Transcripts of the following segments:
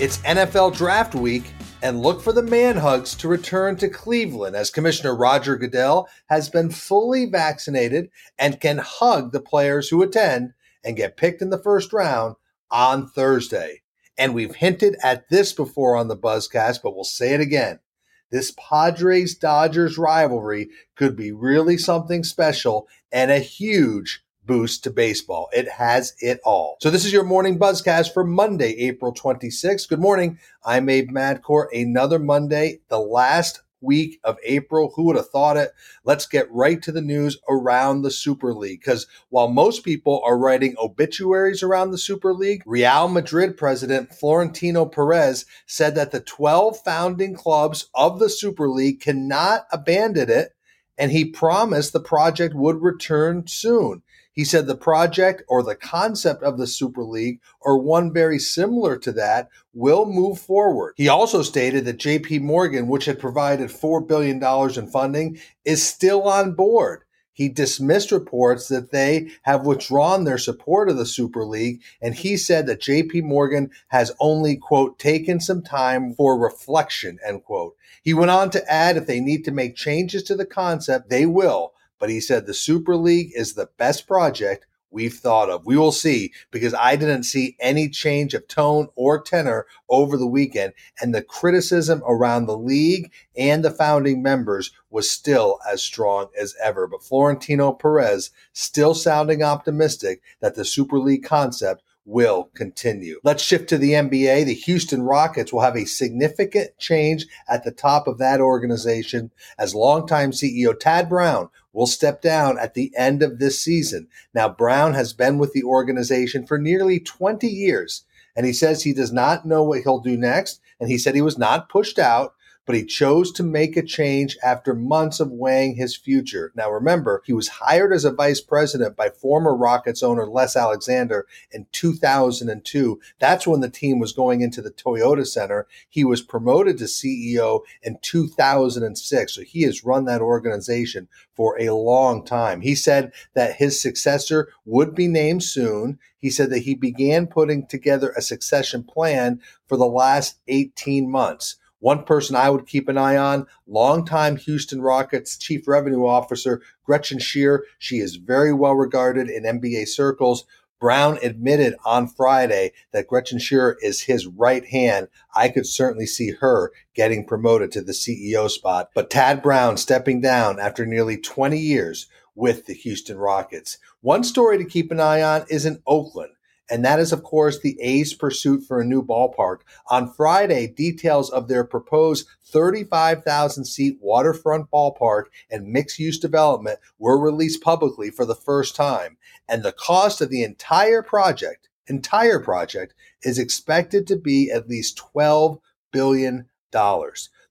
It's NFL Draft Week, and look for the man hugs to return to Cleveland as Commissioner Roger Goodell has been fully vaccinated and can hug the players who attend and get picked in the first round on Thursday. And we've hinted at this before on the Buzzcast, but we'll say it again. This Padres Dodgers rivalry could be really something special and a huge boost to baseball. It has it all. So this is your morning buzzcast for Monday, April 26th. Good morning. I'm Abe Madkour. Another Monday, the last week of April. Who would have thought it? Let's get right to the news around the Super League. Because while most people are writing obituaries around the Super League, Real Madrid president Florentino Perez said that the 12 founding clubs of the Super League cannot abandon it. And he promised the project would return soon. He said the project or the concept of the Super League, or one very similar to that, will move forward. He also stated that JP Morgan, which had provided $4 billion in funding, is still on board. He dismissed reports that they have withdrawn their support of the Super League, and he said that JP Morgan has only, quote, taken some time for reflection, end quote. He went on to add if they need to make changes to the concept, they will, but he said the Super League is the best project we've thought of. We will see because I didn't see any change of tone or tenor over the weekend, and the criticism around the league and the founding members was still as strong as ever. But Florentino Perez still sounding optimistic that the Super League concept will continue. Let's shift to the NBA. The Houston Rockets will have a significant change at the top of that organization as longtime CEO Tad Brown will step down at the end of this season. Now, Brown has been with the organization for nearly 20 years, and he says he does not know what he'll do next. And he said he was not pushed out but he chose to make a change after months of weighing his future. Now, remember, he was hired as a vice president by former Rockets owner Les Alexander in 2002. That's when the team was going into the Toyota Center. He was promoted to CEO in 2006. So he has run that organization for a long time. He said that his successor would be named soon. He said that he began putting together a succession plan for the last 18 months. One person I would keep an eye on, longtime Houston Rockets Chief Revenue Officer Gretchen Sheirr. She is very well regarded in NBA circles. Brown admitted on Friday that Gretchen Sheirr is his right hand. I could certainly see her getting promoted to the CEO spot. But Tad Brown stepping down after nearly 20 years with the Houston Rockets. One story to keep an eye on is in Oakland and that is, of course, the A's pursuit for a new ballpark. On Friday, details of their proposed 35,000 seat waterfront ballpark and mixed use development were released publicly for the first time. And the cost of the entire project, entire project, is expected to be at least $12 billion.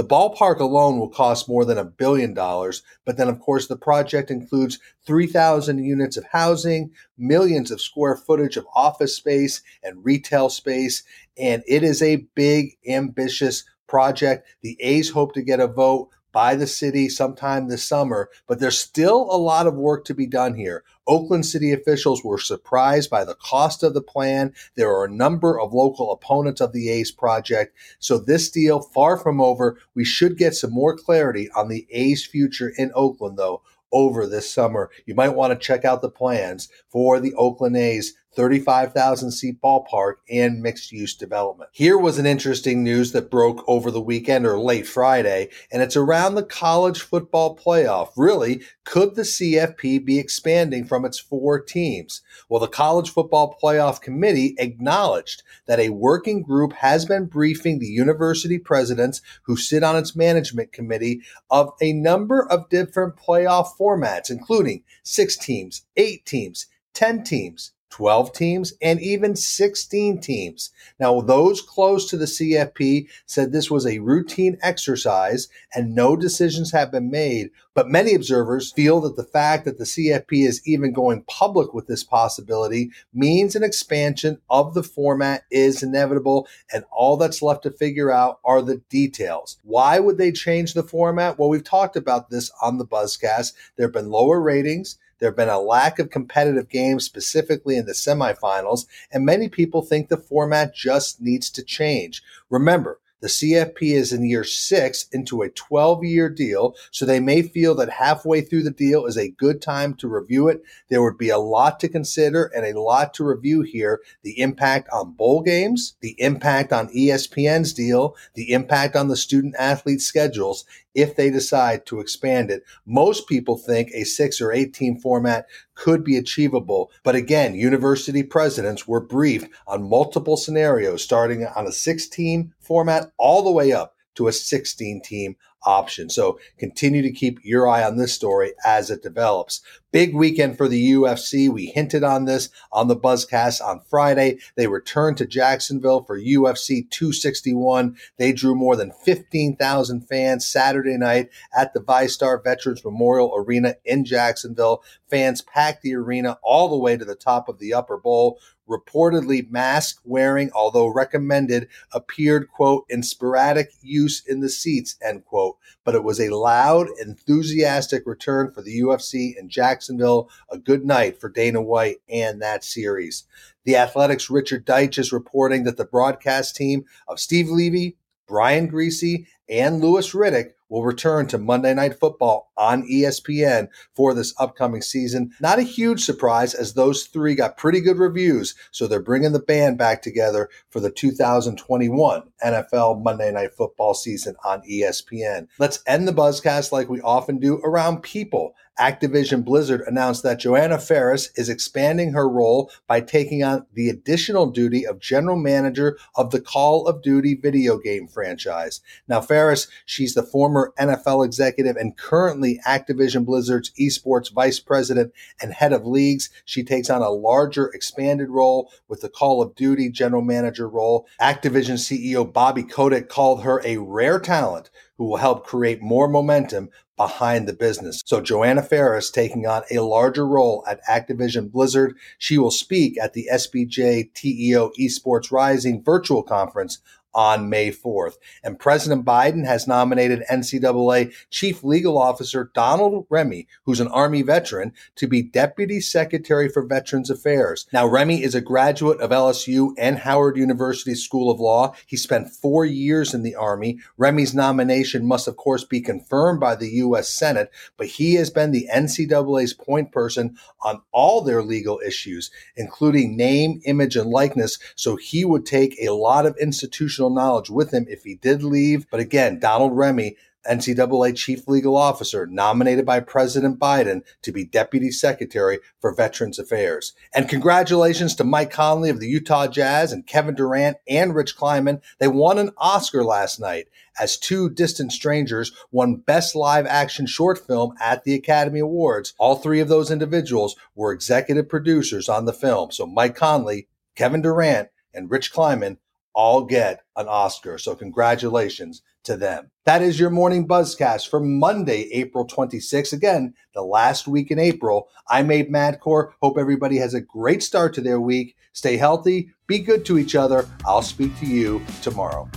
The ballpark alone will cost more than a billion dollars, but then, of course, the project includes 3,000 units of housing, millions of square footage of office space and retail space, and it is a big, ambitious project. The A's hope to get a vote by the city sometime this summer, but there's still a lot of work to be done here. Oakland city officials were surprised by the cost of the plan. There are a number of local opponents of the A's project. So this deal far from over. We should get some more clarity on the A's future in Oakland though over this summer. You might want to check out the plans for the Oakland A's 35,000 seat ballpark and mixed use development. Here was an interesting news that broke over the weekend or late Friday, and it's around the college football playoff. Really, could the CFP be expanding from its four teams? Well, the College Football Playoff Committee acknowledged that a working group has been briefing the university presidents who sit on its management committee of a number of different playoff formats, including six teams, eight teams, 10 teams, 12 teams, and even 16 teams. Now, those close to the CFP said this was a routine exercise and no decisions have been made. But many observers feel that the fact that the CFP is even going public with this possibility means an expansion of the format is inevitable, and all that's left to figure out are the details. Why would they change the format? Well, we've talked about this on the Buzzcast. There have been lower ratings. There have been a lack of competitive games, specifically in the semifinals, and many people think the format just needs to change. Remember, the CFP is in year six into a 12 year deal, so they may feel that halfway through the deal is a good time to review it. There would be a lot to consider and a lot to review here the impact on bowl games, the impact on ESPN's deal, the impact on the student athlete schedules if they decide to expand it. Most people think a six or eight team format could be achievable. But again, university presidents were briefed on multiple scenarios, starting on a six team format all the way up to a 16 team option. So continue to keep your eye on this story as it develops. Big weekend for the UFC. We hinted on this on the Buzzcast on Friday. They returned to Jacksonville for UFC 261. They drew more than 15,000 fans Saturday night at the VyStar Veterans Memorial Arena in Jacksonville. Fans packed the arena all the way to the top of the upper bowl reportedly mask wearing, although recommended, appeared, quote, in sporadic use in the seats, end quote. But it was a loud, enthusiastic return for the UFC in Jacksonville. A good night for Dana White and that series. The Athletic's Richard Deitsch is reporting that the broadcast team of Steve Levy, Brian Griese, and Louis Riddick will return to Monday Night Football on ESPN for this upcoming season. Not a huge surprise as those three got pretty good reviews, so they're bringing the band back together for the 2021 NFL Monday Night Football season on ESPN. Let's end the buzzcast like we often do around people. Activision Blizzard announced that Johanna Faries is expanding her role by taking on the additional duty of general manager of the Call of Duty video game franchise. Now, Faries, she's the former NFL executive and currently Activision Blizzard's esports vice president and head of leagues. She takes on a larger, expanded role with the Call of Duty general manager role. Activision CEO Bobby Kotick called her a rare talent who will help create more momentum behind the business. So Johanna Faries taking on a larger role at Activision Blizzard. She will speak at the SBJ TEO Esports Rising virtual conference on May 4th. And President Biden has nominated NCAA Chief Legal Officer Donald Remy, who's an Army veteran, to be Deputy Secretary for Veterans Affairs. Now, Remy is a graduate of LSU and Howard University School of Law. He spent four years in the Army. Remy's nomination must, of course, be confirmed by the U.S. Senate, but he has been the NCAA's point person on all their legal issues, including name, image, and likeness. So he would take a lot of institutional knowledge with him if he did leave. But again, Donald Remy, NCAA Chief Legal Officer, nominated by President Biden to be Deputy Secretary for Veterans Affairs. And congratulations to Mike Conley of the Utah Jazz and Kevin Durant and Rich Kleiman. They won an Oscar last night as Two Distant Strangers won Best Live Action Short Film at the Academy Awards. All three of those individuals were executive producers on the film. So Mike Conley, Kevin Durant, and Rich Kleiman all get an Oscar. So congratulations to them. That is your morning buzzcast for Monday, April 26th. Again, the last week in April. I'm Abe Madkour. Hope everybody has a great start to their week. Stay healthy, be good to each other. I'll speak to you tomorrow.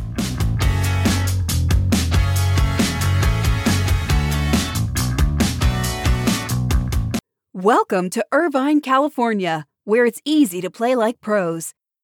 Welcome to Irvine, California, where it's easy to play like pros.